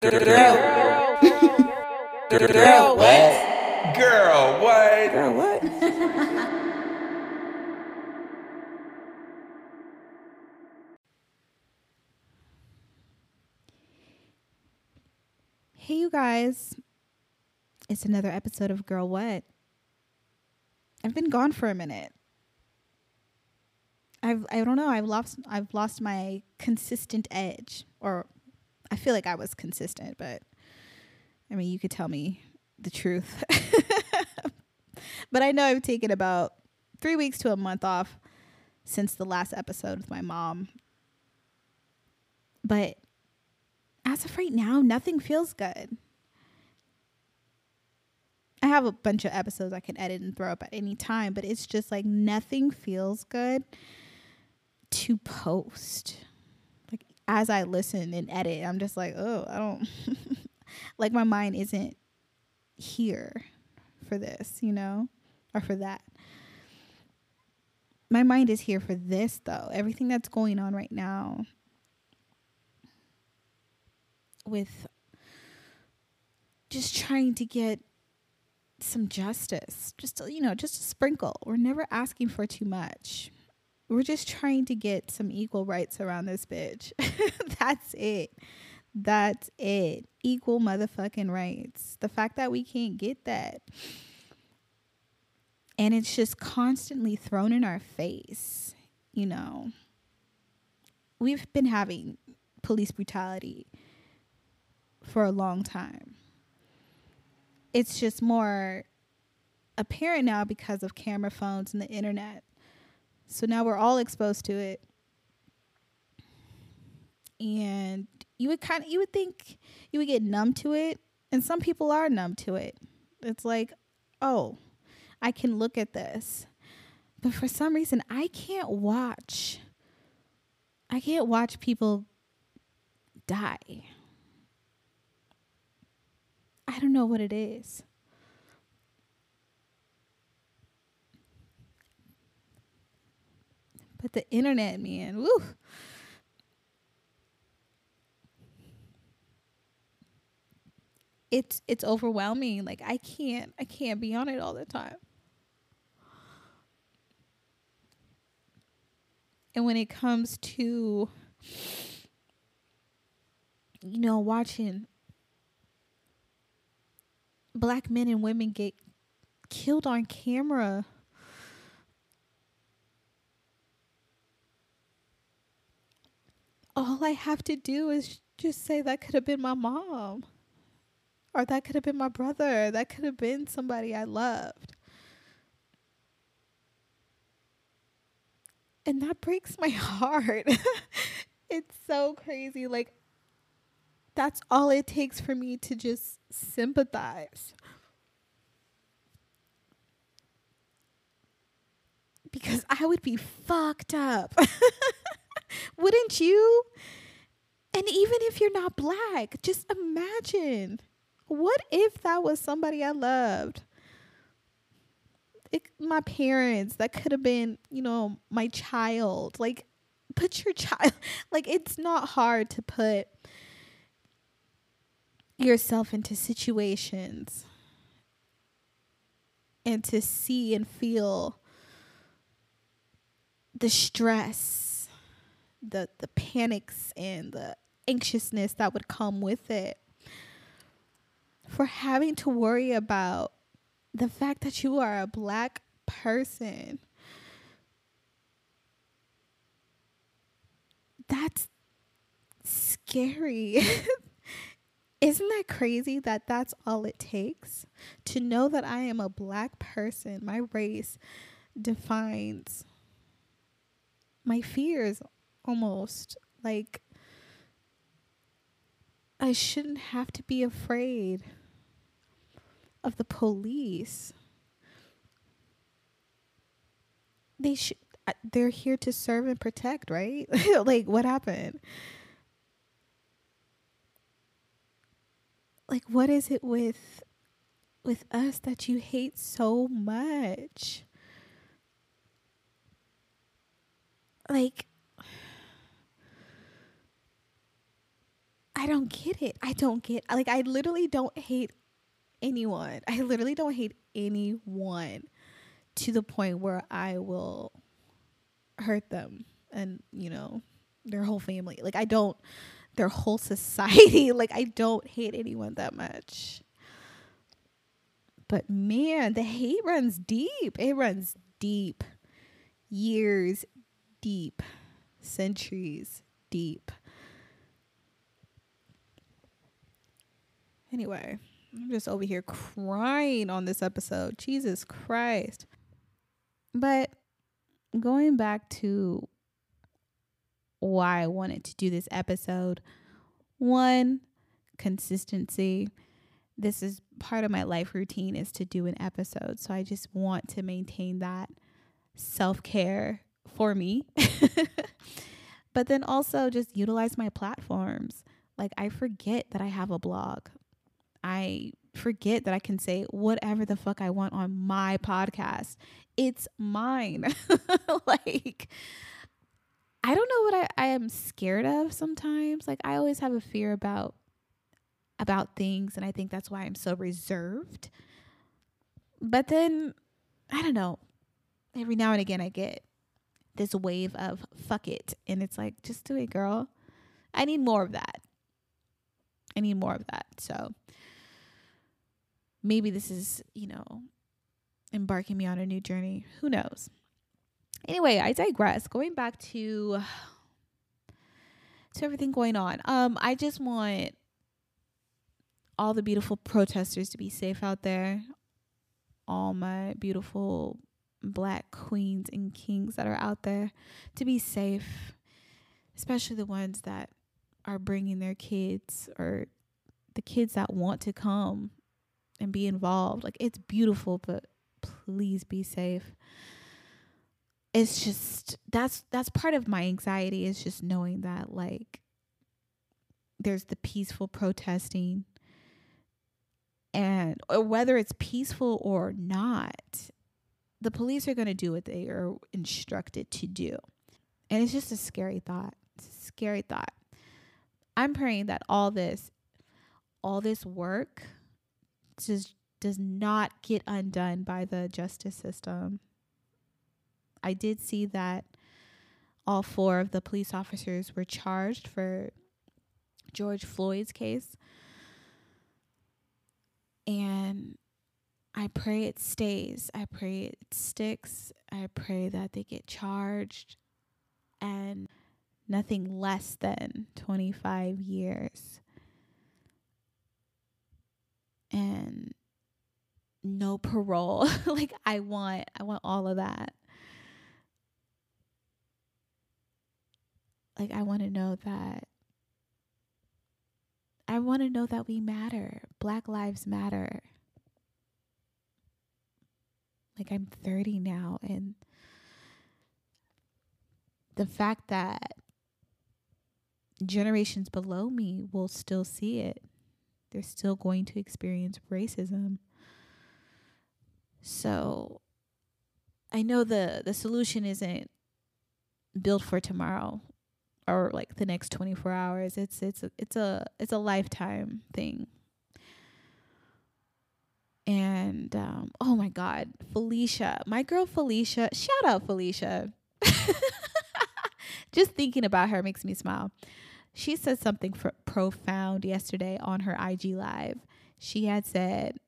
Girl. Girl, what? Girl, what? Girl, what? Hey, you guys. It's another episode of Girl What. I've been gone for a minute. I've I don't know, I've lost I've lost my consistent edge or I feel like I was consistent, but I mean, you could tell me the truth. but I know I've taken about 3 weeks to a month off since the last episode with my mom. But as of right now, nothing feels good. I have a bunch of episodes I can edit and throw up at any time, but it's just like nothing feels good to post. As I listen and edit, I'm just like, oh, I don't like my mind isn't here for this, you know, or for that. My mind is here for this though. Everything that's going on right now with just trying to get some justice just you know just a sprinkle we're never asking for too much we're just trying to get some equal rights around this bitch. That's it. That's it. Equal motherfucking rights. The fact that we can't get that. And it's just constantly thrown in our face you know. We've been having police brutality for a long time. It's just more apparent now because of camera phones and the internet. So now we're all exposed to it. And you would kind of you would think you would get numb to it, and some people are numb to it. It's like, "Oh, I can look at this." But for some reason, I can't watch I can't watch people die. I don't know what it is. But the internet, man, woo. It's it's overwhelming. Like I can't I can't be on it all the time. And when it comes to you know watching black men and women get killed on camera. All I have to do is just say that could have been my mom. Or that could have been my brother. That could have been somebody I loved. And that breaks my heart. it's so crazy. Like, that's all it takes for me to just sympathize. Because I would be fucked up. Wouldn't you? And even if you're not black, just imagine what if that was somebody I loved? It, my parents, that could have been, you know, my child. Like, put your child, like, it's not hard to put yourself into situations and to see and feel the stress, the the panics and the anxiousness that would come with it. For having to worry about the fact that you are a black person. That's scary. Isn't that crazy that that's all it takes to know that I am a black person? My race defines my fears almost. Like, I shouldn't have to be afraid of the police. They should, they're here to serve and protect, right? like, what happened? like what is it with with us that you hate so much like I don't get it. I don't get like I literally don't hate anyone. I literally don't hate anyone to the point where I will hurt them and, you know, their whole family. Like I don't their whole society. like I don't hate anyone that much. But man, the hate runs deep. It runs deep. Years deep. Centuries deep. Anyway, I'm just over here crying on this episode. Jesus Christ. But going back to why I wanted to do this episode, one, consistency. This is part of my life routine is to do an episode. So I just want to maintain that self-care for me. but then also just utilize my platforms. Like I forget that I have a blog. I forget that I can say whatever the fuck I want on my podcast. It's mine. like, I don't know what I, I am scared of sometimes. Like, I always have a fear about about things and I think that's why I'm so reserved. But then I don't know. Every now and again I get this wave of fuck it and it's like just do it, girl. I need more of that. I need more of that. So maybe this is, you know, embarking me on a new journey. Who knows? Anyway, I digress. Going back to to everything going on. Um, I just want all the beautiful protesters to be safe out there. All my beautiful black queens and kings that are out there to be safe, especially the ones that are bringing their kids or the kids that want to come and be involved. Like it's beautiful, but please be safe. It's just that's that's part of my anxiety is just knowing that like there's the peaceful protesting and whether it's peaceful or not the police are going to do what they are instructed to do and it's just a scary thought a scary thought i'm praying that all this all this work just does not get undone by the justice system. I did see that all four of the police officers were charged for George Floyd's case. And I pray it stays. I pray it sticks. I pray that they get charged and nothing less than 25 years and no parole. like I want I want all of that. Like I want to know that I want to know that we matter. Black lives matter. Like I'm 30 now and the fact that generations below me will still see it they're still going to experience racism. So I know the the solution isn't built for tomorrow or like the next 24 hours. It's it's it's a it's a lifetime thing. And um, oh my God, Felicia, my girl Felicia, shout out Felicia. Just thinking about her makes me smile. She said something profound yesterday on her IG live. She had said,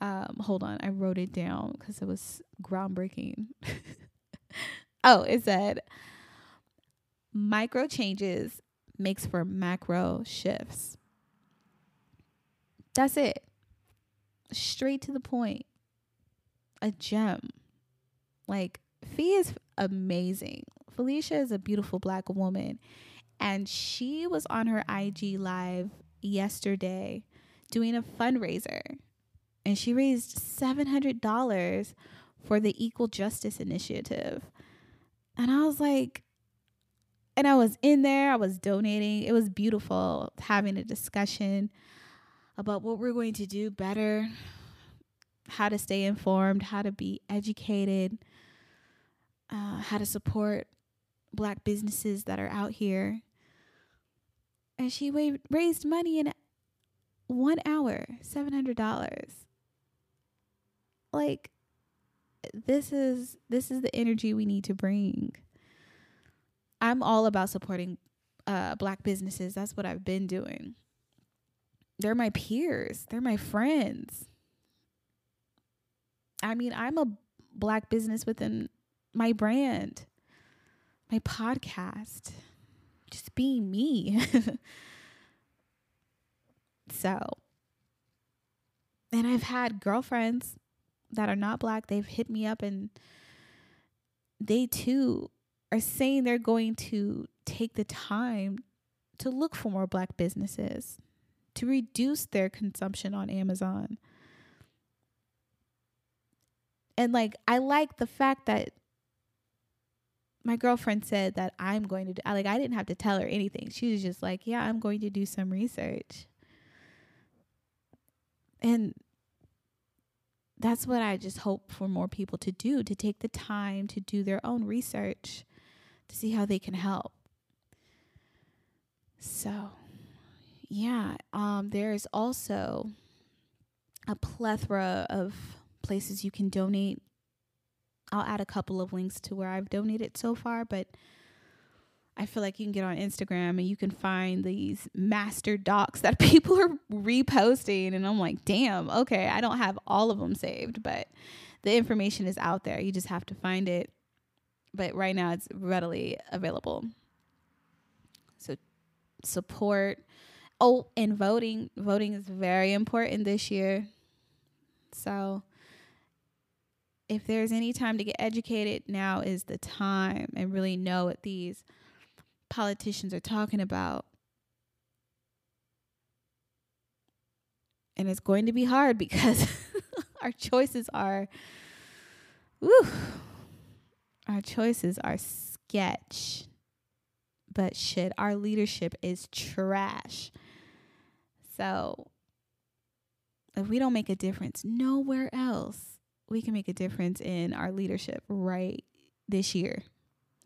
um, hold on, I wrote it down because it was groundbreaking. oh, it said, micro changes makes for macro shifts. That's it. Straight to the point. A gem. Like, Fee is amazing. Felicia is a beautiful black woman and she was on her IG live yesterday doing a fundraiser. And she raised $700 for the Equal Justice Initiative. And I was like, and I was in there, I was donating. It was beautiful having a discussion about what we're going to do better, how to stay informed, how to be educated, uh, how to support black businesses that are out here and she wa- raised money in one hour, seven hundred dollars. Like this is this is the energy we need to bring. I'm all about supporting uh, black businesses. That's what I've been doing. They're my peers. They're my friends. I mean, I'm a black business within my brand, my podcast, just being me. so, and I've had girlfriends that are not black, they've hit me up and they too are saying they're going to take the time to look for more black businesses, to reduce their consumption on Amazon. And like, I like the fact that my girlfriend said that I'm going to do, like, I didn't have to tell her anything. She was just like, yeah, I'm going to do some research. And that's what I just hope for more people to do to take the time to do their own research to see how they can help. So, yeah, um, there's also a plethora of places you can donate. I'll add a couple of links to where I've donated so far, but I feel like you can get on Instagram and you can find these master docs that people are reposting. And I'm like, damn, okay, I don't have all of them saved, but the information is out there. You just have to find it. But right now it's readily available. So support. Oh, and voting. Voting is very important this year. So if there's any time to get educated, now is the time and really know what these politicians are talking about. And it's going to be hard because our choices are, whew, our choices are sketch. But shit, our leadership is trash. So if we don't make a difference nowhere else, we can make a difference in our leadership right this year.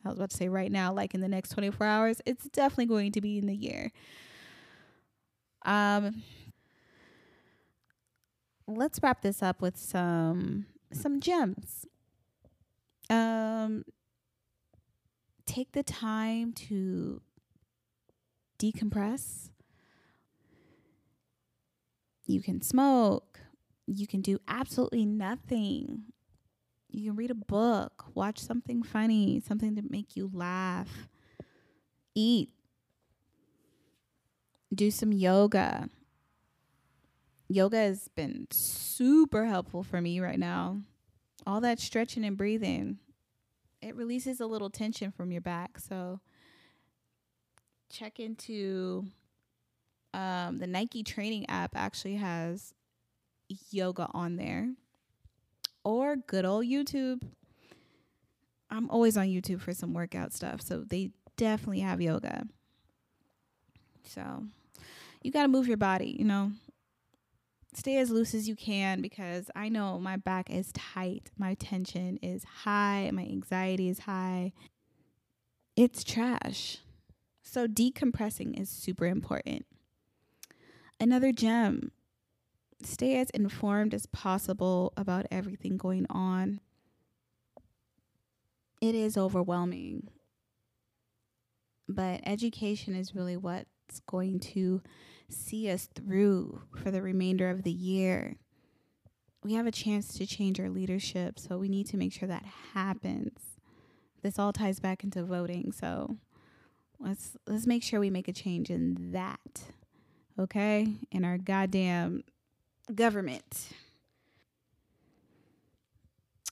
I was about to say right now, like in the next 24 hours, it's definitely going to be in the year. Um, let's wrap this up with some some gems. Um, take the time to decompress. You can smoke. You can do absolutely nothing you can read a book, watch something funny, something to make you laugh, eat, do some yoga. Yoga has been super helpful for me right now. All that stretching and breathing, it releases a little tension from your back. So check into um, the Nike training app actually has yoga on there or good old YouTube. I'm always on YouTube for some workout stuff, so they definitely have yoga. So you got to move your body, you know. Stay as loose as you can because I know my back is tight, my tension is high, my anxiety is high. It's trash. So decompressing is super important. Another gem stay as informed as possible about everything going on. It is overwhelming, but education is really what's going to see us through for the remainder of the year. We have a chance to change our leadership, so we need to make sure that happens. This all ties back into voting, so let's let's make sure we make a change in that. Okay? In our goddamn government.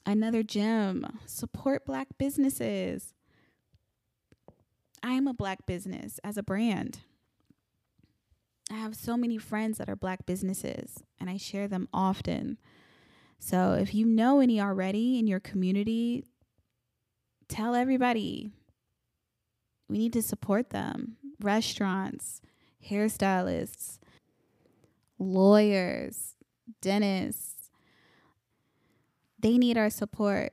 Another gem support black businesses. I am a black business as a brand. I have so many friends that are black businesses and I share them often. So if you know any already in your community, tell everybody. We need to support them. Restaurants, hairstylists, lawyers, dentists. They need our support.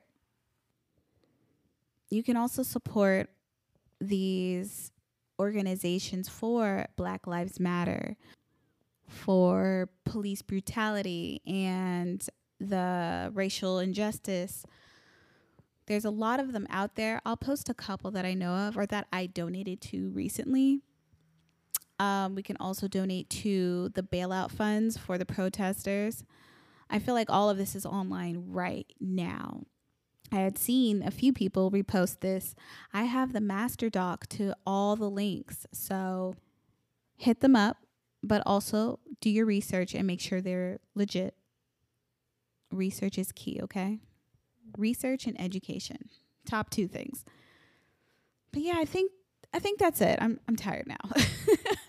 You can also support these organizations for Black Lives Matter, for police brutality, and the racial injustice. There's a lot of them out there. I'll post a couple that I know of or that I donated to recently. Um, we can also donate to the bailout funds for the protesters. I feel like all of this is online right now. I had seen a few people repost this. I have the master doc to all the links. So hit them up, but also do your research and make sure they're legit. Research is key, okay? Research and education. Top two things. But yeah, I think I think that's it. I'm I'm tired now.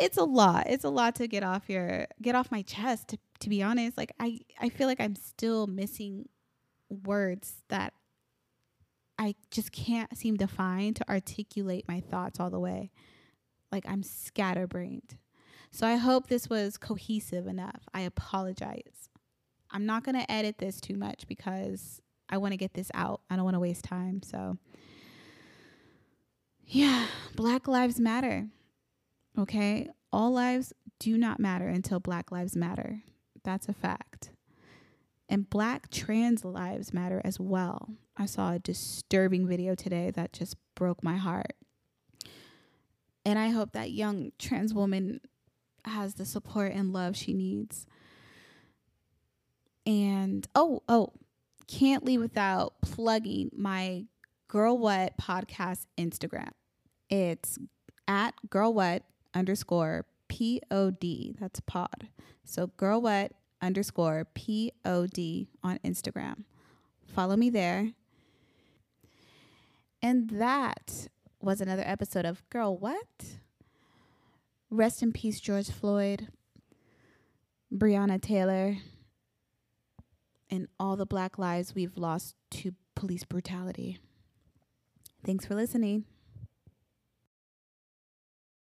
it's a lot. It's a lot to get off your get off my chest to, to be honest. Like I I feel like I'm still missing words that I just can't seem to find to articulate my thoughts all the way. Like I'm scatterbrained. So I hope this was cohesive enough. I apologize. I'm not going to edit this too much because I want to get this out. I don't want to waste time. So, yeah, Black Lives Matter. Okay? All lives do not matter until Black Lives Matter. That's a fact. And black trans lives matter as well. I saw a disturbing video today that just broke my heart. And I hope that young trans woman has the support and love she needs. And oh, oh, can't leave without plugging my Girl What podcast Instagram. It's at Girl What underscore P O D. That's pod. So Girl What underscore P O D on Instagram. Follow me there. And that was another episode of Girl What? Rest in peace, George Floyd, Breonna Taylor, and all the black lives we've lost to police brutality. Thanks for listening.